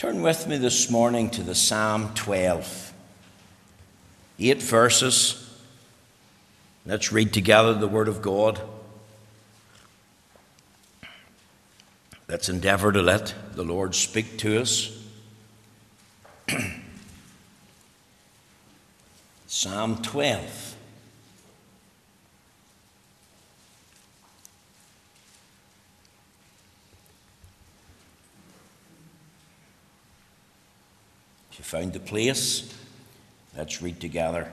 Turn with me this morning to the Psalm 12. Eight verses. Let's read together the Word of God. Let's endeavor to let the Lord speak to us. Psalm 12. Found the place, let's read together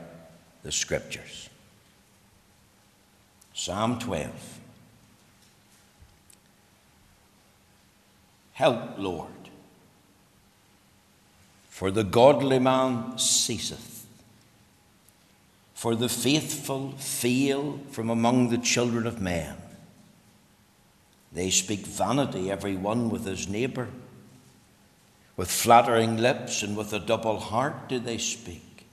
the scriptures. Psalm 12. Help, Lord, for the godly man ceaseth, for the faithful fail from among the children of men. They speak vanity, every one with his neighbour. With flattering lips and with a double heart do they speak.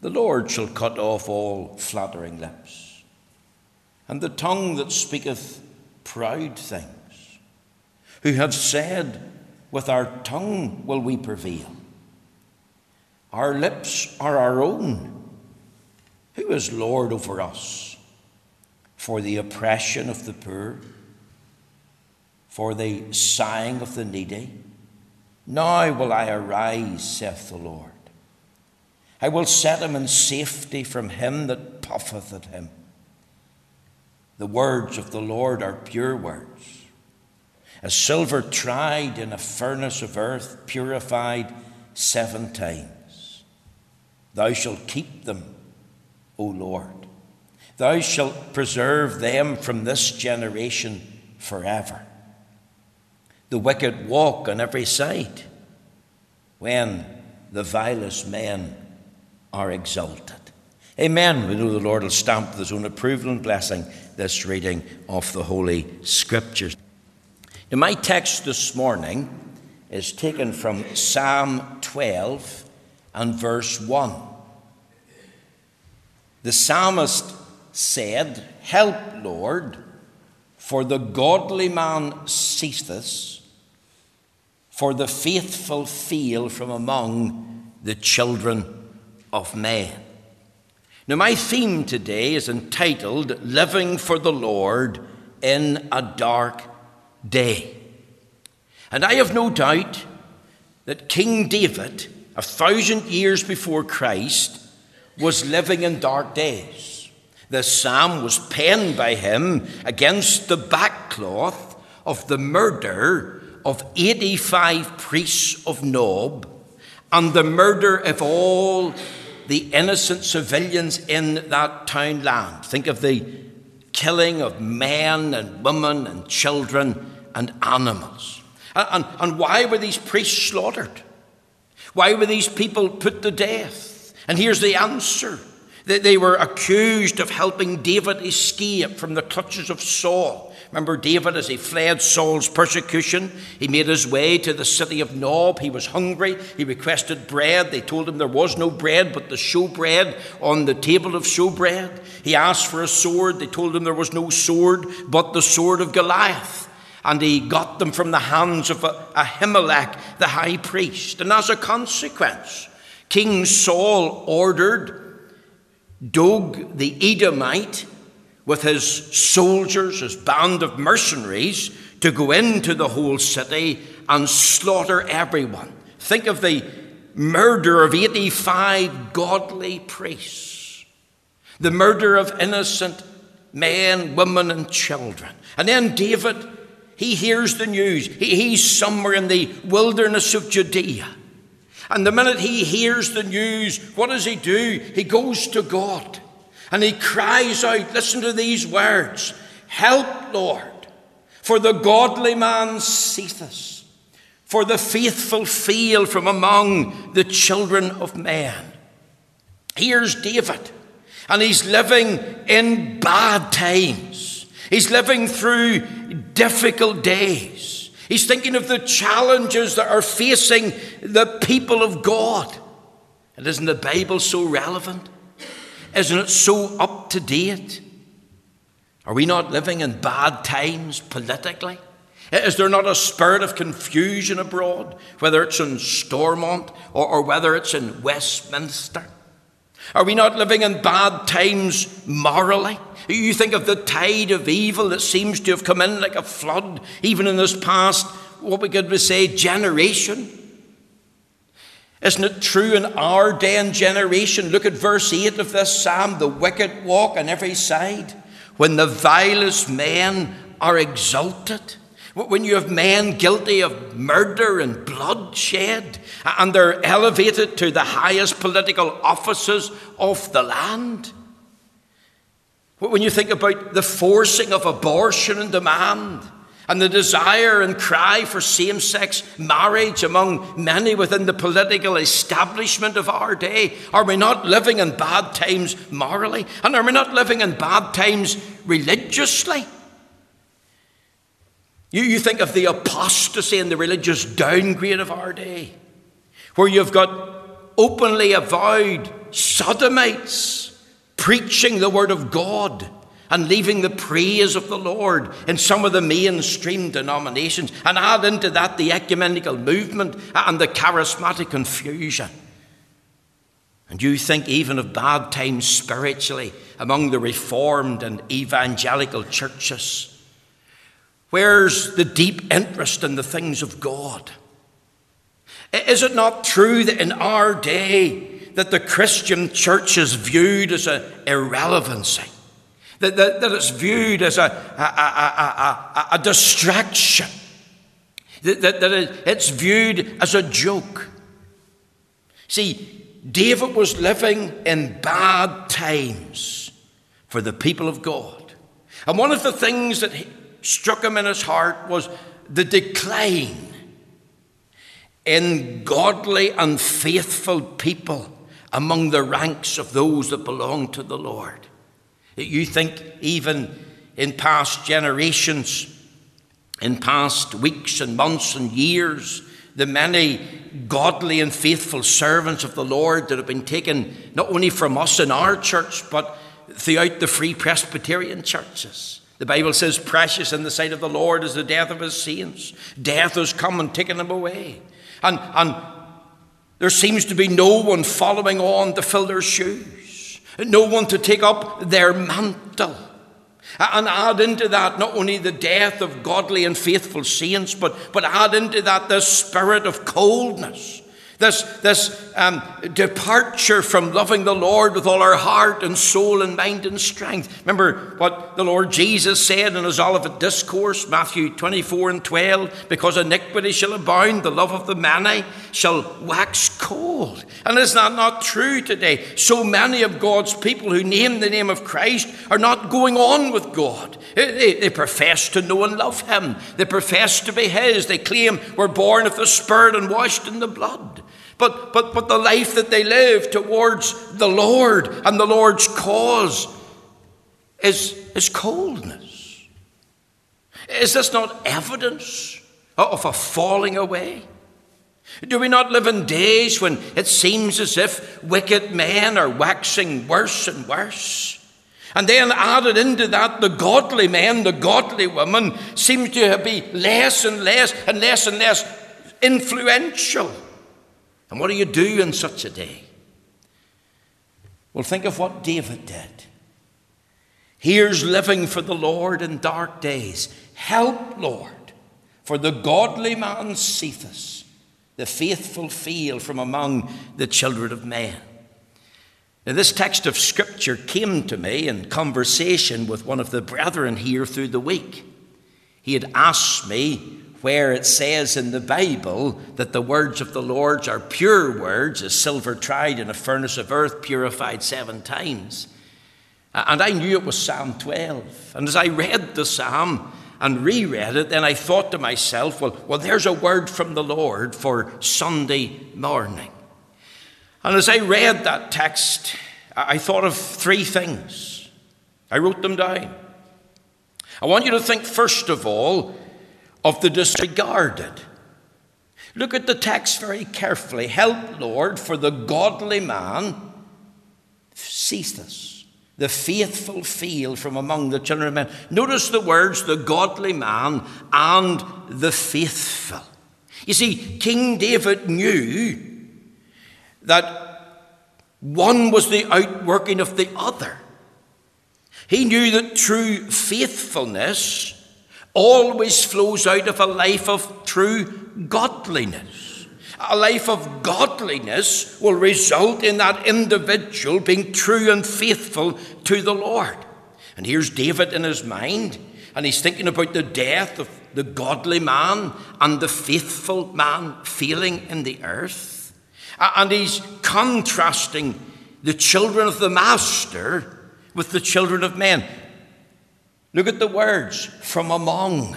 The Lord shall cut off all flattering lips, and the tongue that speaketh proud things, who have said, With our tongue will we prevail. Our lips are our own. Who is Lord over us? For the oppression of the poor, for the sighing of the needy now will I arise, saith the Lord. I will set him in safety from him that puffeth at him. The words of the Lord are pure words, as silver tried in a furnace of earth, purified seven times. Thou shalt keep them, O Lord. Thou shalt preserve them from this generation forever. The wicked walk on every side when the vilest men are exalted. Amen. We know the Lord will stamp with his own approval and blessing this reading of the Holy Scriptures. Now, my text this morning is taken from Psalm 12 and verse 1. The psalmist said, Help, Lord, for the godly man ceaseth for the faithful fail from among the children of men. Now, my theme today is entitled Living for the Lord in a Dark Day. And I have no doubt that King David, a thousand years before Christ, was living in dark days. This psalm was penned by him against the backcloth of the murder of 85 priests of Nob and the murder of all the innocent civilians in that town land. Think of the killing of men and women and children and animals. And, and, and why were these priests slaughtered? Why were these people put to death? And here's the answer that they were accused of helping David escape from the clutches of Saul. Remember David as he fled Saul's persecution? He made his way to the city of Nob. He was hungry. He requested bread. They told him there was no bread but the showbread on the table of showbread. He asked for a sword. They told him there was no sword but the sword of Goliath. And he got them from the hands of Ahimelech, the high priest. And as a consequence, King Saul ordered Doeg the Edomite with his soldiers, his band of mercenaries, to go into the whole city and slaughter everyone. Think of the murder of 85 godly priests, the murder of innocent men, women, and children. And then David, he hears the news. He, he's somewhere in the wilderness of Judea. And the minute he hears the news, what does he do? He goes to God and he cries out, listen to these words Help, Lord, for the godly man ceaseth, for the faithful fail from among the children of men. Here's David, and he's living in bad times. He's living through difficult days. He's thinking of the challenges that are facing the people of God. And isn't the Bible so relevant? Isn't it so up to date? Are we not living in bad times politically? Is there not a spirit of confusion abroad, whether it's in Stormont or, or whether it's in Westminster? Are we not living in bad times morally? You think of the tide of evil that seems to have come in like a flood, even in this past, what we could say, generation. Isn't it true in our day and generation? Look at verse 8 of this psalm the wicked walk on every side, when the vilest men are exalted. When you have men guilty of murder and bloodshed, and they're elevated to the highest political offices of the land. When you think about the forcing of abortion and demand, and the desire and cry for same sex marriage among many within the political establishment of our day? Are we not living in bad times morally? And are we not living in bad times religiously? You, you think of the apostasy and the religious downgrade of our day, where you've got openly avowed sodomites preaching the word of God and leaving the praise of the Lord in some of the mainstream denominations, and add into that the ecumenical movement and the charismatic confusion. And you think even of bad times spiritually among the reformed and evangelical churches Where's the deep interest in the things of God? Is it not true that in our day that the Christian church is viewed as an irrelevancy? That, that, that it's viewed as a, a, a, a a distraction? That, that, that it's viewed as a joke? See, David was living in bad times for the people of God. And one of the things that he, struck him in his heart was the decline in godly and faithful people among the ranks of those that belong to the Lord. You think even in past generations, in past weeks and months and years, the many godly and faithful servants of the Lord that have been taken not only from us in our church, but throughout the free Presbyterian churches. The Bible says, Precious in the sight of the Lord is the death of his saints. Death has come and taken them away. And, and there seems to be no one following on to fill their shoes, no one to take up their mantle. And add into that not only the death of godly and faithful saints, but, but add into that the spirit of coldness this, this um, departure from loving the Lord with all our heart and soul and mind and strength. Remember what the Lord Jesus said in his Olivet Discourse, Matthew 24 and 12 because iniquity shall abound, the love of the many shall wax cold. And is that not true today? So many of God's people who name the name of Christ are not going on with God. They, they profess to know and love Him, they profess to be His, they claim we're born of the Spirit and washed in the blood. But, but, but the life that they live towards the Lord and the Lord's cause is, is coldness. Is this not evidence of a falling away? Do we not live in days when it seems as if wicked men are waxing worse and worse? And then added into that, the godly men, the godly women seem to be less and less and less and less influential. And what do you do in such a day? Well, think of what David did. Here's living for the Lord in dark days. Help, Lord, for the godly man ceaseth, the faithful feel from among the children of men. Now, this text of Scripture came to me in conversation with one of the brethren here through the week. He had asked me where it says in the Bible that the words of the Lord are pure words, as silver tried in a furnace of earth, purified seven times. And I knew it was Psalm 12. And as I read the psalm and reread it, then I thought to myself, well, well, there's a word from the Lord for Sunday morning. And as I read that text, I thought of three things. I wrote them down. I want you to think, first of all, of the disregarded. Look at the text very carefully. Help, Lord, for the godly man ceaseth. the faithful feel from among the children of men. Notice the words the godly man and the faithful. You see, King David knew that one was the outworking of the other. He knew that true faithfulness always flows out of a life of true godliness. A life of godliness will result in that individual being true and faithful to the Lord. And here's David in his mind, and he's thinking about the death of the godly man and the faithful man feeling in the earth. And he's contrasting the children of the master with the children of men. Look at the words from among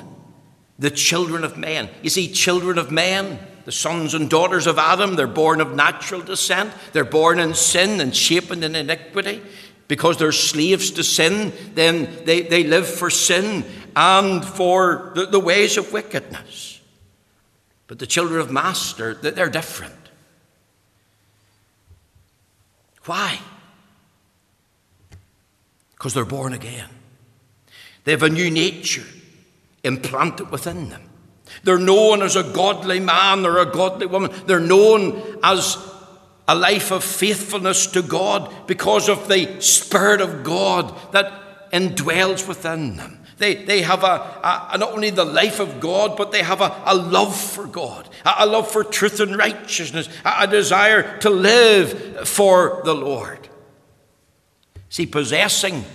the children of men. You see, children of men, the sons and daughters of Adam, they're born of natural descent. They're born in sin and shapen in iniquity. Because they're slaves to sin, then they, they live for sin and for the, the ways of wickedness. But the children of Master, they're different. Why? Because they're born again. They have a new nature implanted within them. They're known as a godly man or a godly woman. They're known as a life of faithfulness to God because of the Spirit of God that indwells within them. They, they have a, a, not only the life of God, but they have a, a love for God, a, a love for truth and righteousness, a, a desire to live for the Lord. See, possessing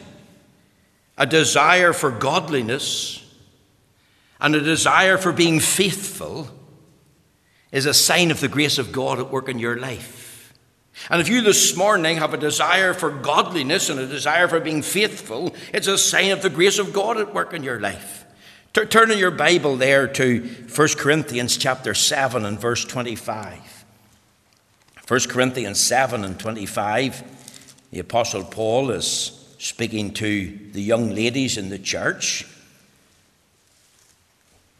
a desire for godliness and a desire for being faithful is a sign of the grace of God at work in your life. And if you this morning have a desire for godliness and a desire for being faithful, it's a sign of the grace of God at work in your life. Turn in your Bible there to 1 Corinthians chapter 7 and verse 25. 1 Corinthians 7 and 25, the Apostle Paul is speaking to the young ladies in the church.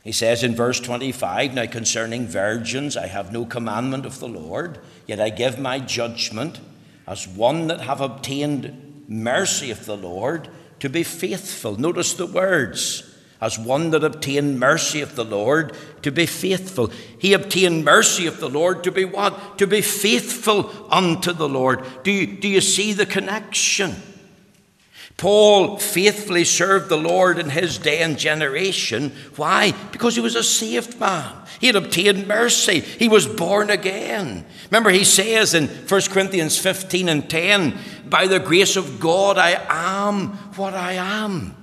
He says in verse 25, Now concerning virgins, I have no commandment of the Lord, yet I give my judgment as one that have obtained mercy of the Lord to be faithful. Notice the words as one that obtained mercy of the Lord to be faithful. He obtained mercy of the Lord to be what? To be faithful unto the Lord. Do you, do you see the connection? Paul faithfully served the Lord in his day and generation. Why? Because he was a saved man. He had obtained mercy. He was born again. Remember, he says in 1 Corinthians 15 and 10, By the grace of God, I am what I am.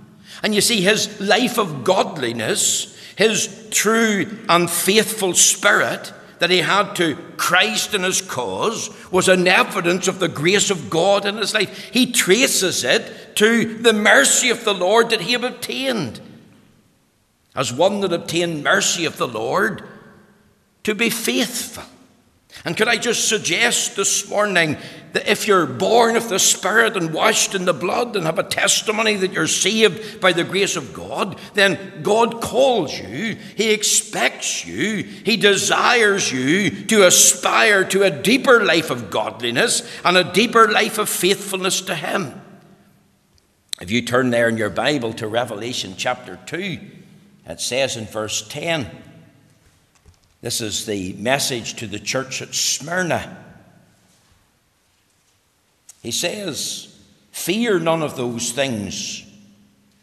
And you see, his life of godliness, his true and faithful spirit, that he had to Christ in his cause was an evidence of the grace of God in his life. He traces it to the mercy of the Lord that he had obtained. As one that obtained mercy of the Lord, to be faithful. And could I just suggest this morning that if you're born of the Spirit and washed in the blood and have a testimony that you're saved by the grace of God, then God calls you, He expects you, He desires you to aspire to a deeper life of godliness and a deeper life of faithfulness to Him. If you turn there in your Bible to Revelation chapter 2, it says in verse 10, this is the message to the church at Smyrna. He says, Fear none of those things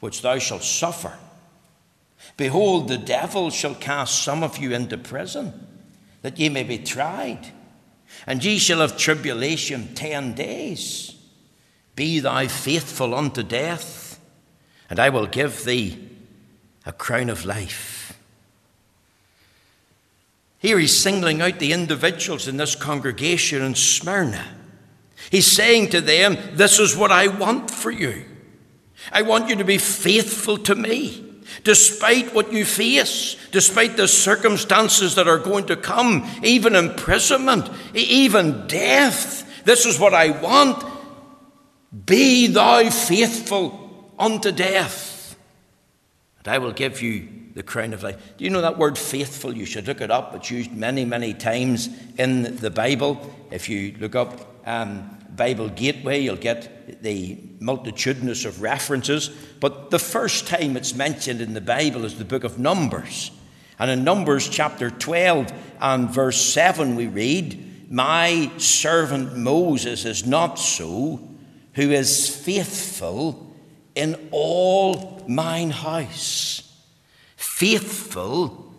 which thou shalt suffer. Behold, the devil shall cast some of you into prison, that ye may be tried, and ye shall have tribulation ten days. Be thou faithful unto death, and I will give thee a crown of life. Here he's singling out the individuals in this congregation in Smyrna. He's saying to them, This is what I want for you. I want you to be faithful to me. Despite what you face, despite the circumstances that are going to come, even imprisonment, even death, this is what I want. Be thou faithful unto death, and I will give you the crown of life. Do you know that word faithful? You should look it up. It's used many, many times in the Bible. If you look up um, Bible Gateway, you'll get the multitudinous of references. But the first time it's mentioned in the Bible is the book of Numbers. And in Numbers chapter 12 and verse 7, we read, My servant Moses is not so, who is faithful in all mine house. Faithful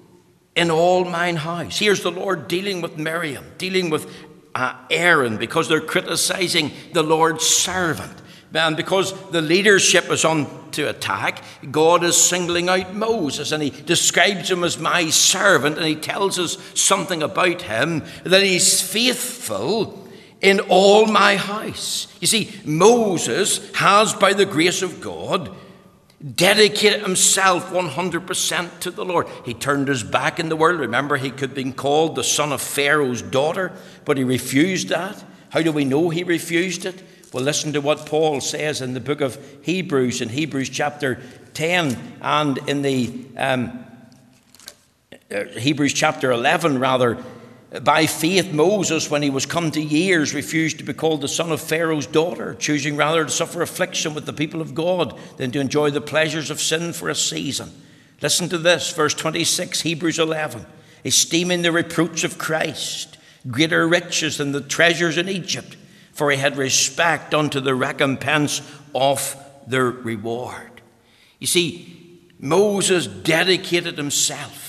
in all mine house. Here's the Lord dealing with Miriam, dealing with uh, Aaron, because they're criticizing the Lord's servant. And because the leadership is on to attack, God is singling out Moses and he describes him as my servant and he tells us something about him that he's faithful in all my house. You see, Moses has, by the grace of God, dedicated himself 100% to the Lord. He turned his back in the world. Remember, he could have been called the son of Pharaoh's daughter, but he refused that. How do we know he refused it? Well, listen to what Paul says in the book of Hebrews, in Hebrews chapter 10, and in the um, uh, Hebrews chapter 11, rather. By faith, Moses, when he was come to years, refused to be called the son of Pharaoh's daughter, choosing rather to suffer affliction with the people of God than to enjoy the pleasures of sin for a season. Listen to this, verse 26, Hebrews 11. Esteeming the reproach of Christ greater riches than the treasures in Egypt, for he had respect unto the recompense of their reward. You see, Moses dedicated himself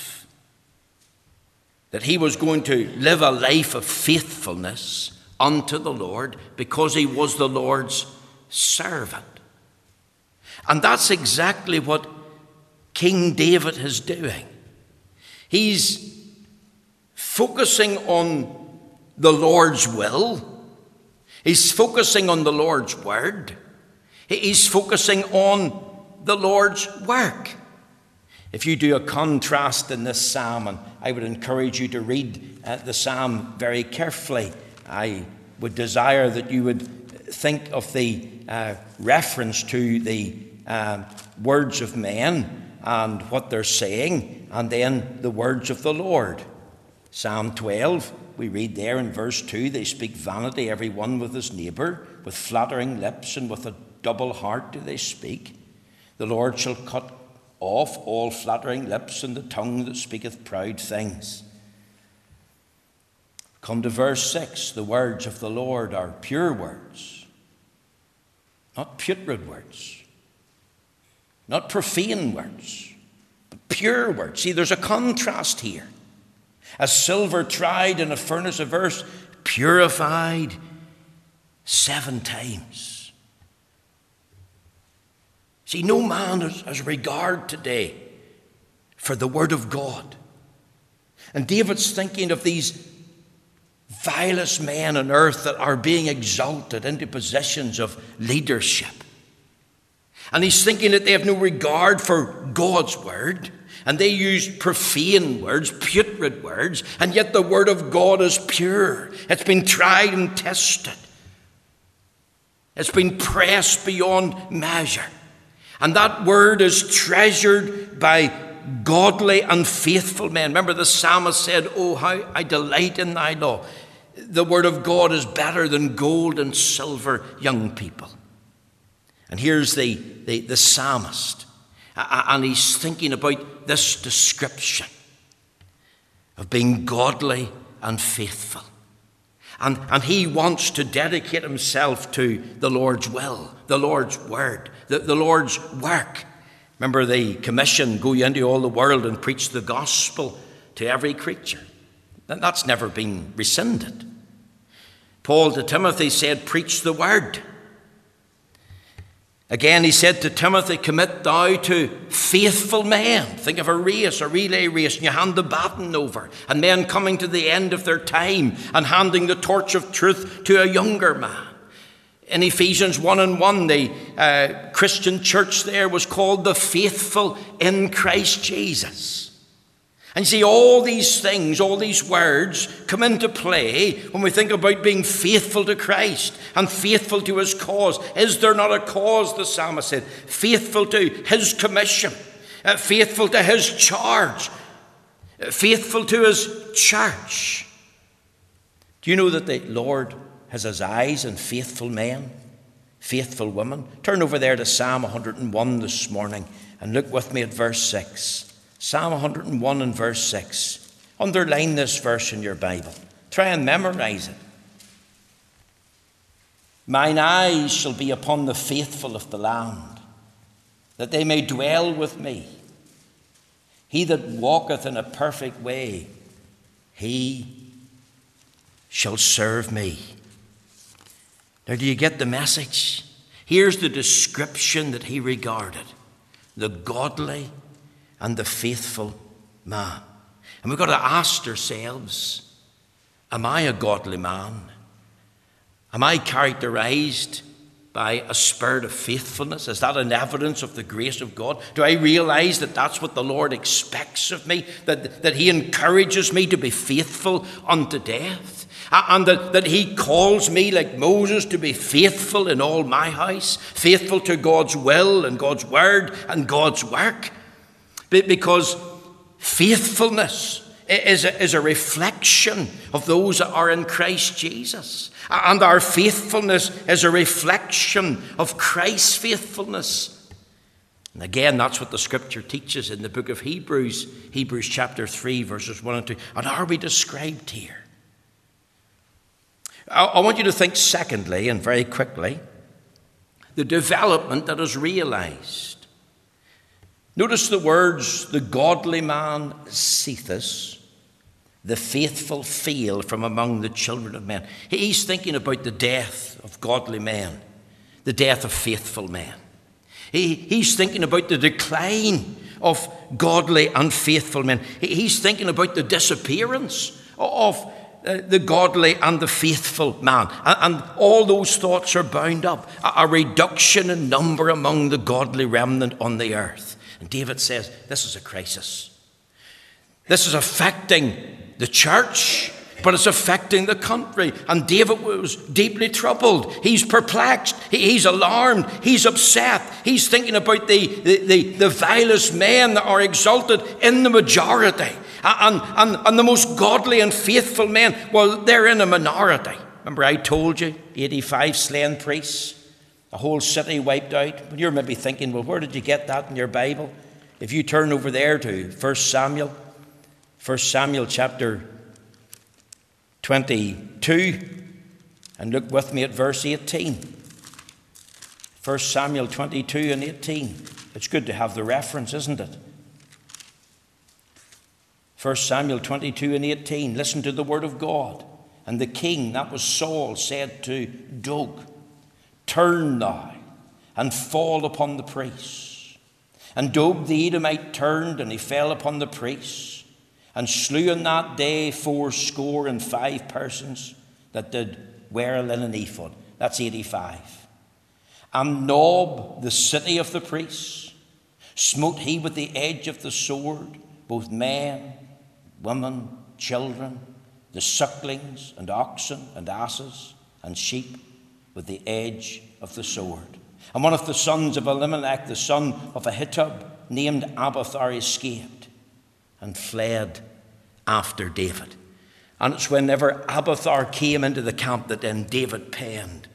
that he was going to live a life of faithfulness unto the Lord because he was the Lord's servant. And that's exactly what King David is doing. He's focusing on the Lord's will, he's focusing on the Lord's word, he's focusing on the Lord's work. If you do a contrast in this psalm, and I would encourage you to read uh, the psalm very carefully, I would desire that you would think of the uh, reference to the uh, words of men and what they're saying, and then the words of the Lord. Psalm 12, we read there in verse 2 they speak vanity, every one with his neighbour, with flattering lips and with a double heart do they speak. The Lord shall cut off all flattering lips and the tongue that speaketh proud things. Come to verse 6 the words of the Lord are pure words, not putrid words, not profane words, but pure words. See, there's a contrast here. As silver tried in a furnace of earth, purified seven times. See, no man has, regard today for the Word of God. And David's thinking of these vilest men on earth that are being exalted into positions of leadership. And he's thinking that they have no regard for God's word, and they use profane words, putrid words, and yet the word of God is pure. It's been tried and tested, it's been pressed beyond measure. And that word is treasured by godly and faithful men. Remember, the psalmist said, Oh, how I delight in thy law. The word of God is better than gold and silver, young people. And here's the, the, the psalmist, and he's thinking about this description of being godly and faithful. And, and he wants to dedicate himself to the Lord's will, the Lord's word, the, the Lord's work. Remember the commission go into all the world and preach the gospel to every creature. That's never been rescinded. Paul to Timothy said, Preach the word. Again, he said to Timothy, Commit thou to faithful men. Think of a race, a relay race, and you hand the baton over, and men coming to the end of their time and handing the torch of truth to a younger man. In Ephesians 1 and 1, the uh, Christian church there was called the faithful in Christ Jesus. And see, all these things, all these words come into play when we think about being faithful to Christ and faithful to his cause. Is there not a cause, the psalmist said? Faithful to his commission, uh, faithful to his charge, uh, faithful to his church. Do you know that the Lord has his eyes on faithful men, faithful women. Turn over there to Psalm 101 this morning and look with me at verse 6. Psalm 101 and verse 6. Underline this verse in your Bible. Try and memorize it. Mine eyes shall be upon the faithful of the land, that they may dwell with me. He that walketh in a perfect way, he shall serve me. Now, do you get the message? Here's the description that he regarded the godly and the faithful man. And we've got to ask ourselves Am I a godly man? Am I characterized by a spirit of faithfulness? Is that an evidence of the grace of God? Do I realize that that's what the Lord expects of me? That, that He encourages me to be faithful unto death? And that, that He calls me, like Moses, to be faithful in all my house, faithful to God's will and God's word and God's work? Because faithfulness is a, is a reflection of those that are in Christ Jesus. And our faithfulness is a reflection of Christ's faithfulness. And again, that's what the scripture teaches in the book of Hebrews, Hebrews chapter 3, verses 1 and 2. And are we described here? I, I want you to think, secondly, and very quickly, the development that is realized. Notice the words, the godly man seetheth the faithful fail from among the children of men. He's thinking about the death of godly men, the death of faithful men. He, he's thinking about the decline of godly and faithful men. He's thinking about the disappearance of uh, the godly and the faithful man. And, and, all those thoughts are bound up. A, a reduction in number among the godly remnant on the earth. And David says, This is a crisis. This is affecting the church, but it's affecting the country. And David was deeply troubled. He's perplexed. he's alarmed. He's upset. He's thinking about the, the, the, the vilest men that are exalted in the majority. And, and, and the most godly and faithful men, well, they're in a minority. Remember, I told you 85 slain priests, a whole city wiped out. You're maybe thinking, well, where did you get that in your Bible? If you turn over there to 1 Samuel 1 Samuel chapter 22 and look with me at verse 18. 1 Samuel 22 and 18. It's good to have the reference, isn't it? 1 Samuel 22 and 18. Listen to the word of God. And the king, that was Saul, said to Doeg, Turn thou and fall upon the priests. And Doeg the Edomite turned and he fell upon the priests and slew in that day fourscore and five persons that did wear a linen ephod. That's 85. And Nob, the city of the priests, smote he with the edge of the sword both men, women, children, the sucklings and oxen and asses and sheep with the edge of the sword. And one of the sons of Elimelech, the son of Ahitub, named Abiathar, escaped and fled after David. And it's whenever Abiathar came into the camp that then David penned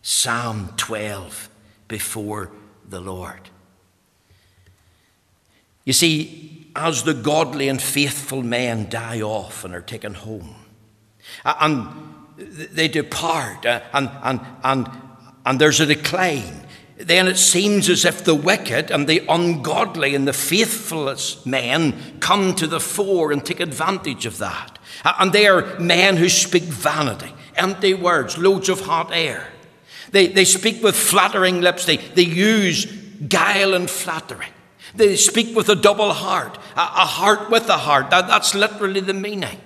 Psalm 12 before the Lord. You see, as the godly and faithful men die off and are taken home, and they depart, uh, and, and, and, and there's a decline, then it seems as if the wicked and the ungodly and the faithless men come to the fore and take advantage of that. And they are men who speak vanity, empty words, loads of hot air. They, they speak with flattering lips, they, they use guile and flattery. They speak with a double heart, a, a heart with a heart. That, that's literally the meaning.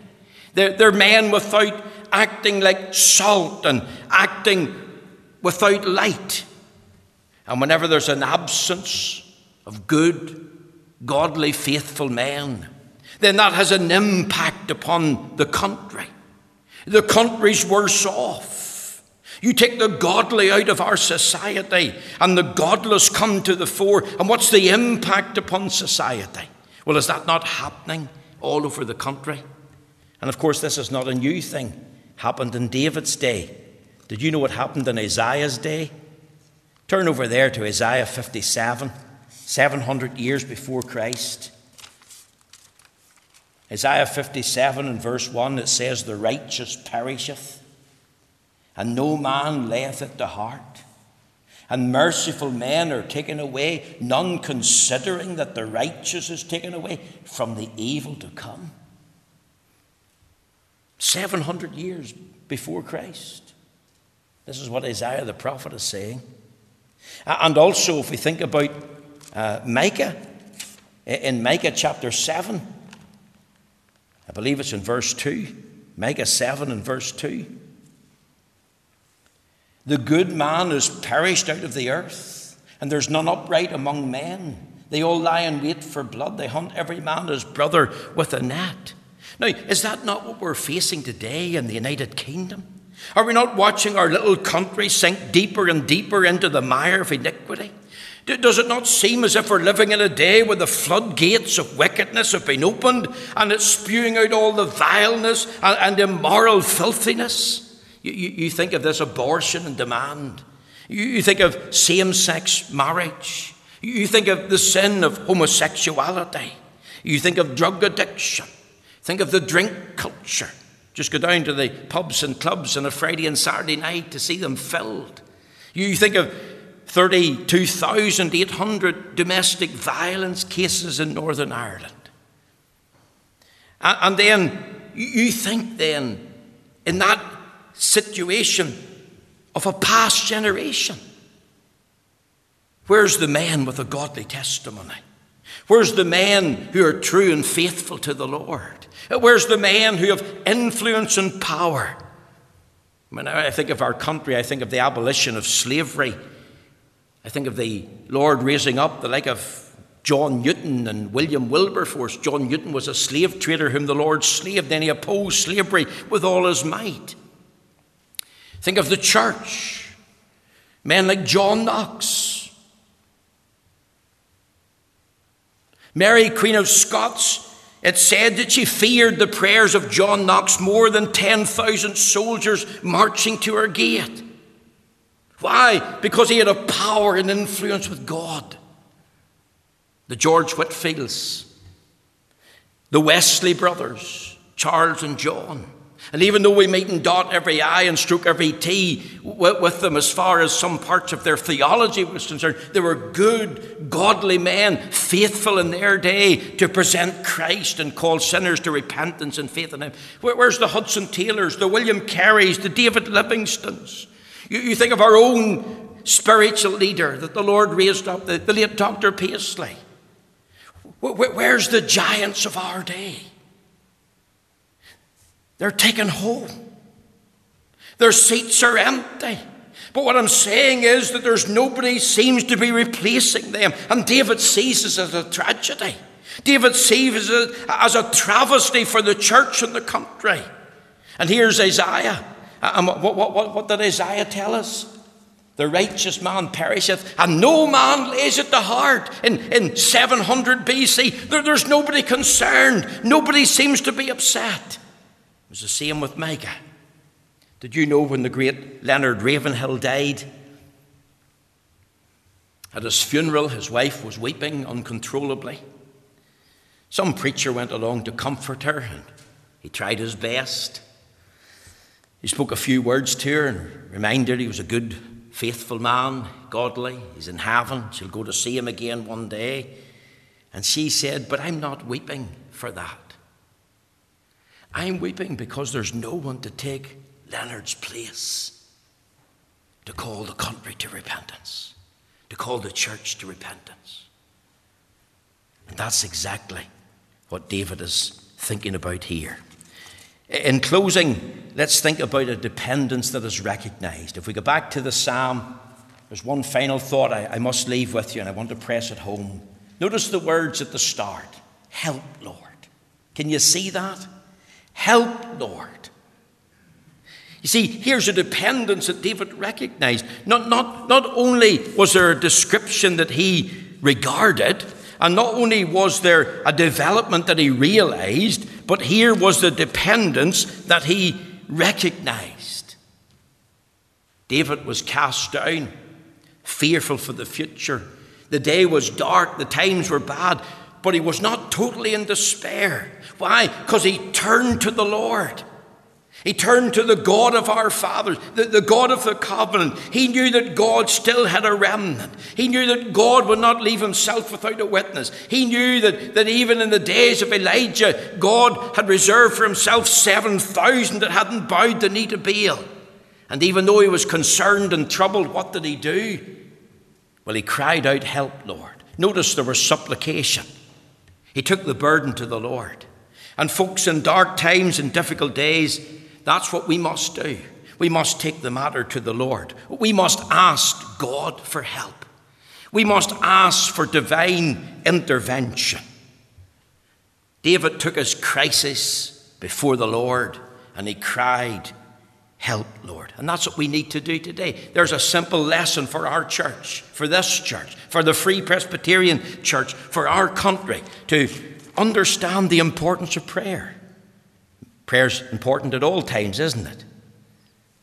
They're, they're men without acting like salt and acting without light. And whenever there's an absence of good, godly, faithful men, then that has an impact upon the country. The country's worse off. You take the godly out of our society, and the godless come to the fore. And what's the impact upon society? Well, is that not happening all over the country? And of course, this is not a new thing. Happened in David's day. Did you know what happened in Isaiah's day? Turn over there to Isaiah 57, 700 years before Christ. Isaiah 57 and verse 1, it says, The righteous perisheth, and no man layeth it to heart. And merciful men are taken away, none considering that the righteous is taken away from the evil to come. 700 years before Christ. This is what Isaiah the prophet is saying. And also, if we think about uh, Micah, in Micah chapter 7, I believe it's in verse 2, Micah 7 and verse 2. The good man is perished out of the earth, and there's none upright among men. They all lie in wait for blood. They hunt every man his brother with a net. Now, is that not what we're facing today in the United Kingdom? Are we not watching our little country sink deeper and deeper into the mire of iniquity? Does it not seem as if we're living in a day where the floodgates of wickedness have been opened and it's spewing out all the vileness and, and immoral filthiness? You, you, you, think of this abortion and demand. You, you think of same sex marriage. You think of the sin of homosexuality. You think of drug addiction. Think of the drink culture. Just go down to the pubs and clubs on a Friday and Saturday night to see them filled. You think of 32,800 domestic violence cases in Northern Ireland. And then you think then in that situation of a past generation, where's the man with a godly testimony? Where's the men who are true and faithful to the Lord? Where's the men who have influence and power? When I think of our country, I think of the abolition of slavery. I think of the Lord raising up the like of John Newton and William Wilberforce. John Newton was a slave trader whom the Lord slaved, then he opposed slavery with all his might. Think of the church. Men like John Knox. Mary, Queen of Scots, it said that she feared the prayers of John Knox more than 10,000 soldiers marching to her gate. Why? Because he had a power and influence with God. The George Whitefields, the Wesley brothers, Charles and John, and even though we and dot every I and stroke every T with, them as far as some parts of their theology was concerned, they were good, godly men, faithful in their day to present Christ and call sinners to repentance and faith in Him. Where's the Hudson Taylors, the William Careys, the David Livingstones? You, think of our own spiritual leader that the Lord raised up, the, the late Dr. Paisley. Where, where's the giants of our day? They're taken home. Their seats are empty. But what I'm saying is that there's nobody seems to be replacing them. And David sees this as a tragedy. David sees it as a travesty for the church and the country. And here's Isaiah. And what, what, what, what did Isaiah tell us? The righteous man perisheth, and no man lays it to heart. In, in 700 BC, there, there's nobody concerned. Nobody seems to be upset was the same with Micah. Did you know when the great Leonard Ravenhill died? At his funeral, his wife was weeping uncontrollably. Some preacher went along to comfort her, and he tried his best. He spoke a few words to her and reminded her he was a good, faithful man, godly. He's in heaven. She'll go to see him again one day. And she said, But I'm not weeping for that. I'm weeping because there's no one to take Leonard's place to call the country to repentance, to call the church to repentance. And that's exactly what David is thinking about here. In closing, let's think about a dependence that is recognized. If we go back to the psalm, there's one final thought I, I must leave with you, and I want to press it home. Notice the words at the start Help, Lord. Can you see that? Help, Lord. You see, here's a dependence that David recognized. Not, not, not only was there a description that he regarded, and not only was there a development that he realized, but here was the dependence that he recognized. David was cast down, fearful for the future. The day was dark, the times were bad, but he was not totally in despair. Why? Because he turned to the Lord. He turned to the God of our fathers, the, the, God of the covenant. He knew that God still had a remnant. He knew that God would not leave himself without a witness. He knew that, that even in the days of Elijah, God had reserved for himself 7,000 that hadn't bowed the knee to Baal. And even though he was concerned and troubled, what did he do? Well, he cried out, Help, Lord. Notice there was supplication. He took the burden to the Lord. And, folks, in dark times and difficult days, that's what we must do. We must take the matter to the Lord. We must ask God for help. We must ask for divine intervention. David took his crisis before the Lord and he cried, Help, Lord. And that's what we need to do today. There's a simple lesson for our church, for this church, for the Free Presbyterian Church, for our country to understand the importance of prayer. Prayer's important at all times, isn't it?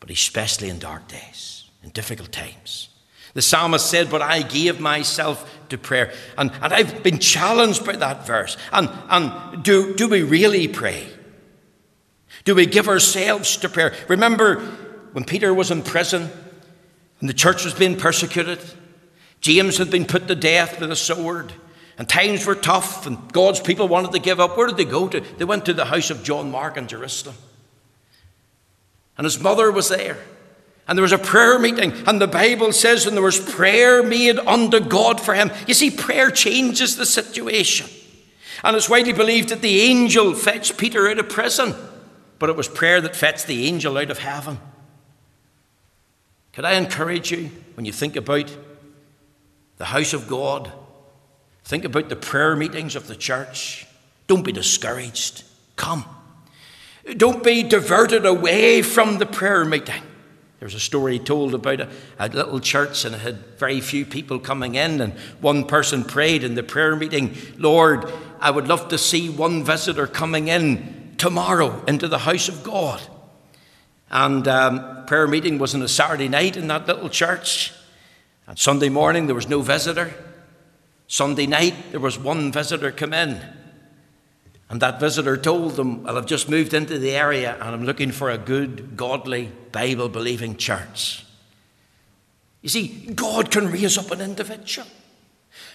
But especially in dark days, in difficult times. The psalmist said, But I gave myself to prayer. And, and I've been challenged by that verse. And, and do, do we really pray? Do we give ourselves to prayer? Remember when Peter was in prison and the church was being persecuted? James had been put to death with a sword. And times were tough, and God's people wanted to give up. Where did they go to? They went to the house of John Mark in Jerusalem. And his mother was there. And there was a prayer meeting, and the Bible says, and there was prayer made unto God for him. You see, prayer changes the situation. And it's widely believed that the angel fetched Peter out of prison, but it was prayer that fetched the angel out of heaven. Could I encourage you when you think about the house of God Think about the prayer meetings of the church. Don't be discouraged. Come. Don't be diverted away from the prayer meeting. There's a story told about a, a, little church and it had very few people coming in. And one person prayed in the prayer meeting, Lord, I would love to see one visitor coming in tomorrow into the house of God. And um, prayer meeting was on a Saturday night in that little church. And Sunday morning there was no visitor. Sunday night, there was one visitor come in. And that visitor told them, Well, I've just moved into the area and I'm looking for a good, godly, Bible believing church. You see, God can raise up an individual.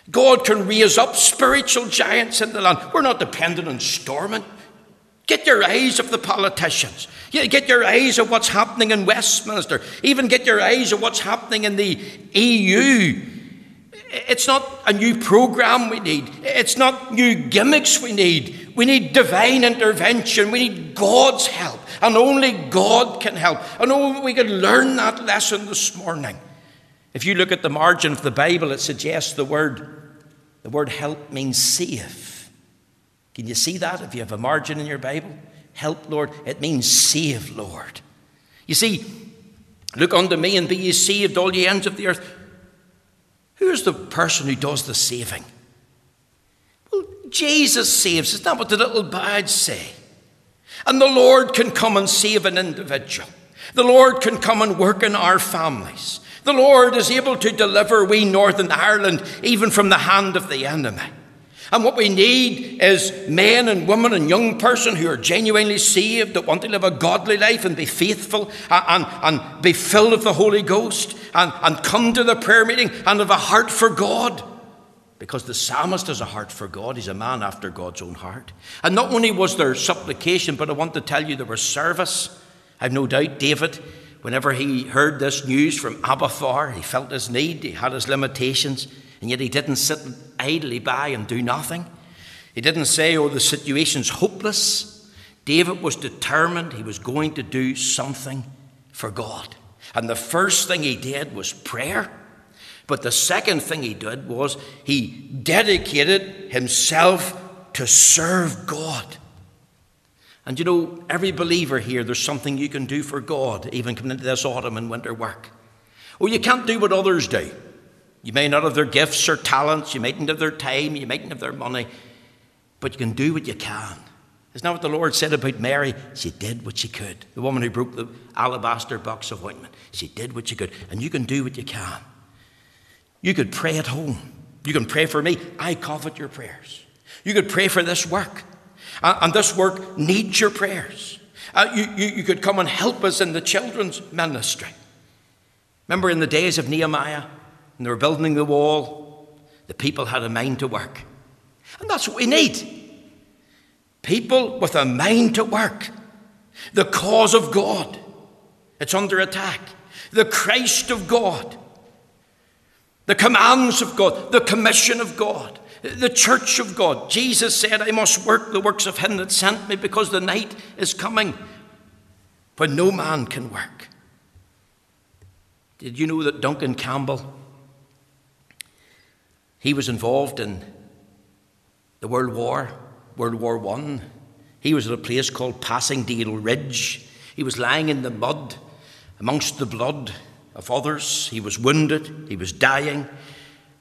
God can raise up spiritual giants in the land. We're not dependent on Stormont. Get your eyes of the politicians. Get your eyes of what's happening in Westminster. Even get your eyes of what's happening in the EU it's not a new program we need. It's not new gimmicks we need. We need divine intervention. We need God's help. And only God can help. And only we can learn that lesson this morning. If you look at the margin of the Bible, it suggests the word, the word help means save. Can you see that if you have a margin in your Bible? Help, Lord. It means save, Lord. You see, look unto me and be ye saved, all ye ends of the earth. Who's the person who does the saving? Well, Jesus saves. Is that what the little badge say? And the Lord can come and save an individual. The Lord can come and work in our families. The Lord is able to deliver we Northern Ireland even from the hand of the enemy. And what we need is men and women and young person who are genuinely saved, that want to live a godly life and be faithful and, and, and be filled with the Holy Ghost and, and come to the prayer meeting and have a heart for God. Because the psalmist has a heart for God. He's a man after God's own heart. And not only was there supplication, but I want to tell you there was service. I've no doubt David, whenever he heard this news from Abiathar, he felt his need, he had his limitations. And yet he didn't sit idly by and do nothing. He didn't say, oh, the situation's hopeless. David was determined he was going to do something for God. And the first thing he did was prayer. But the second thing he did was he dedicated himself to serve God. And you know, every believer here, there's something you can do for God, even coming into this autumn and winter work. Well, you can't do what others do. You may not have their gifts or talents, you mightn't have their time, you mightn't have their money, but you can do what you can. Isn't that what the Lord said about Mary? She did what she could. The woman who broke the alabaster box of ointment. She did what she could. And you can do what you can. You could pray at home. You can pray for me. I covet your prayers. You could pray for this work. And this work needs your prayers. Uh, you, you, you could come and help us in the children's ministry. Remember in the days of Nehemiah, when they were building the wall, the people had a mind to work. And that's what we need. People with a mind to work. The cause of God. It's under attack. The Christ of God. The commands of God. The commission of God. The church of God. Jesus said, I must work the works of him that sent me because the night is coming when no man can work. Did you know that Duncan Campbell, he was involved in the World War, World War One? He was at a place called Passing Passchendaele Ridge. He was lying in the mud amongst the blood of others. He was wounded, he was dying,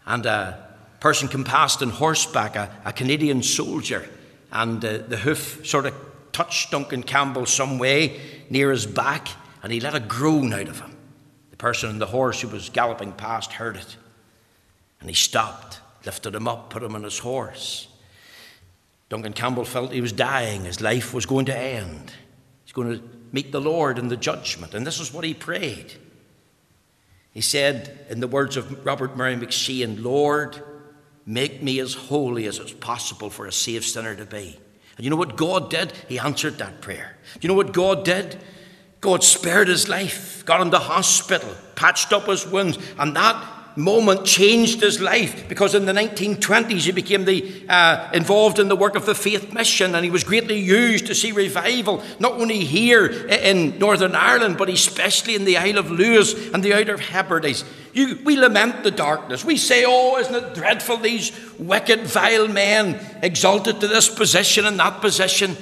and a person came past on horseback, a, a Canadian soldier, and uh, the hoof sort of touched Duncan Campbell some way near his back, and he let a groan out of him. The person on the horse who was galloping past heard it, and he stopped, lifted him up, put him on his horse. Duncan Campbell felt he was dying, his life was going to end. He's going to meet the Lord in the judgment, and this is what he prayed. He said, in the words of Robert Murray M'Cheyne, Lord, make me as holy as it's possible for a saved sinner to be. And you know what God did? He answered that prayer. You know what God did? God spared his life, got him to hospital, patched up his wounds, and that moment changed his life because in the 1920s he became the, uh, involved in the work of the faith mission and he was greatly used to see revival, not only here in Northern Ireland, but especially in the Isle of Lewis and the Outer Hebrides. You, we lament the darkness. We say, oh, isn't it dreadful, these wicked, vile men exalted to this position and that position.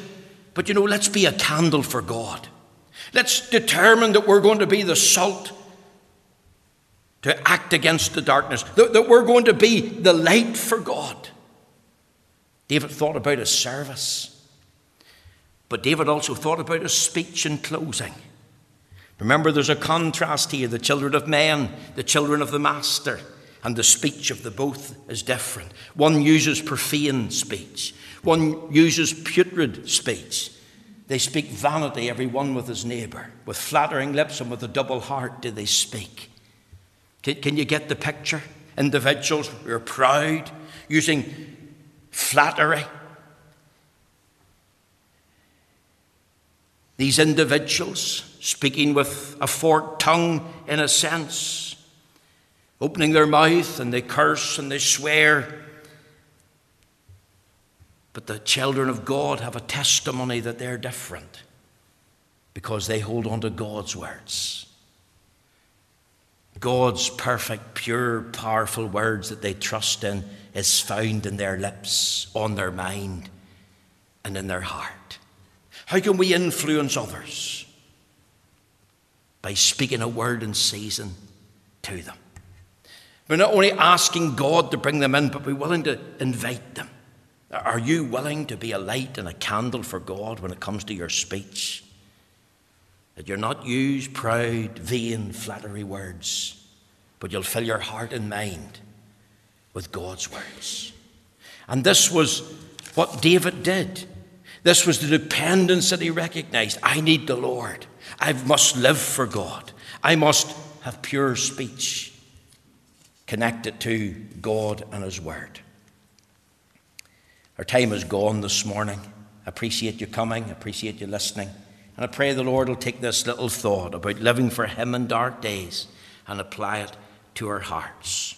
But you know, let's be a candle for God. Let's determine that we're going to be the salt to act against the darkness, that, that we're going to be the light for God. David thought about his service, but David also thought about his speech in closing. Remember, there's a contrast here the children of men, the children of the master, and the speech of the both is different. One uses profane speech, one uses putrid speech. They speak vanity, every one with his neighbour. With flattering lips and with a double heart do they speak. Can, can you get the picture? Individuals who are proud, using flattery. These individuals speaking with a forked tongue, in a sense, opening their mouth and they curse and they swear but the children of God have a testimony that they're different because they hold on to God's words. God's perfect, pure, powerful words that they trust in is found in their lips, on their mind, and in their heart. How can we influence others? By speaking a word in season to them. We're not only asking God to bring them in, but we're willing to invite them. Are you willing to be a light and a candle for God when it comes to your speech? That you're not use proud, vain, flattery words, but you'll fill your heart and mind with God's words. And this was what David did. This was the dependence that he recognized. I need the Lord. I must live for God. I must have pure speech connected to God and His Word. Our time is gone this morning. I appreciate you coming, I appreciate you listening. And I pray the Lord will take this little thought about living for Him in dark days and apply it to our hearts.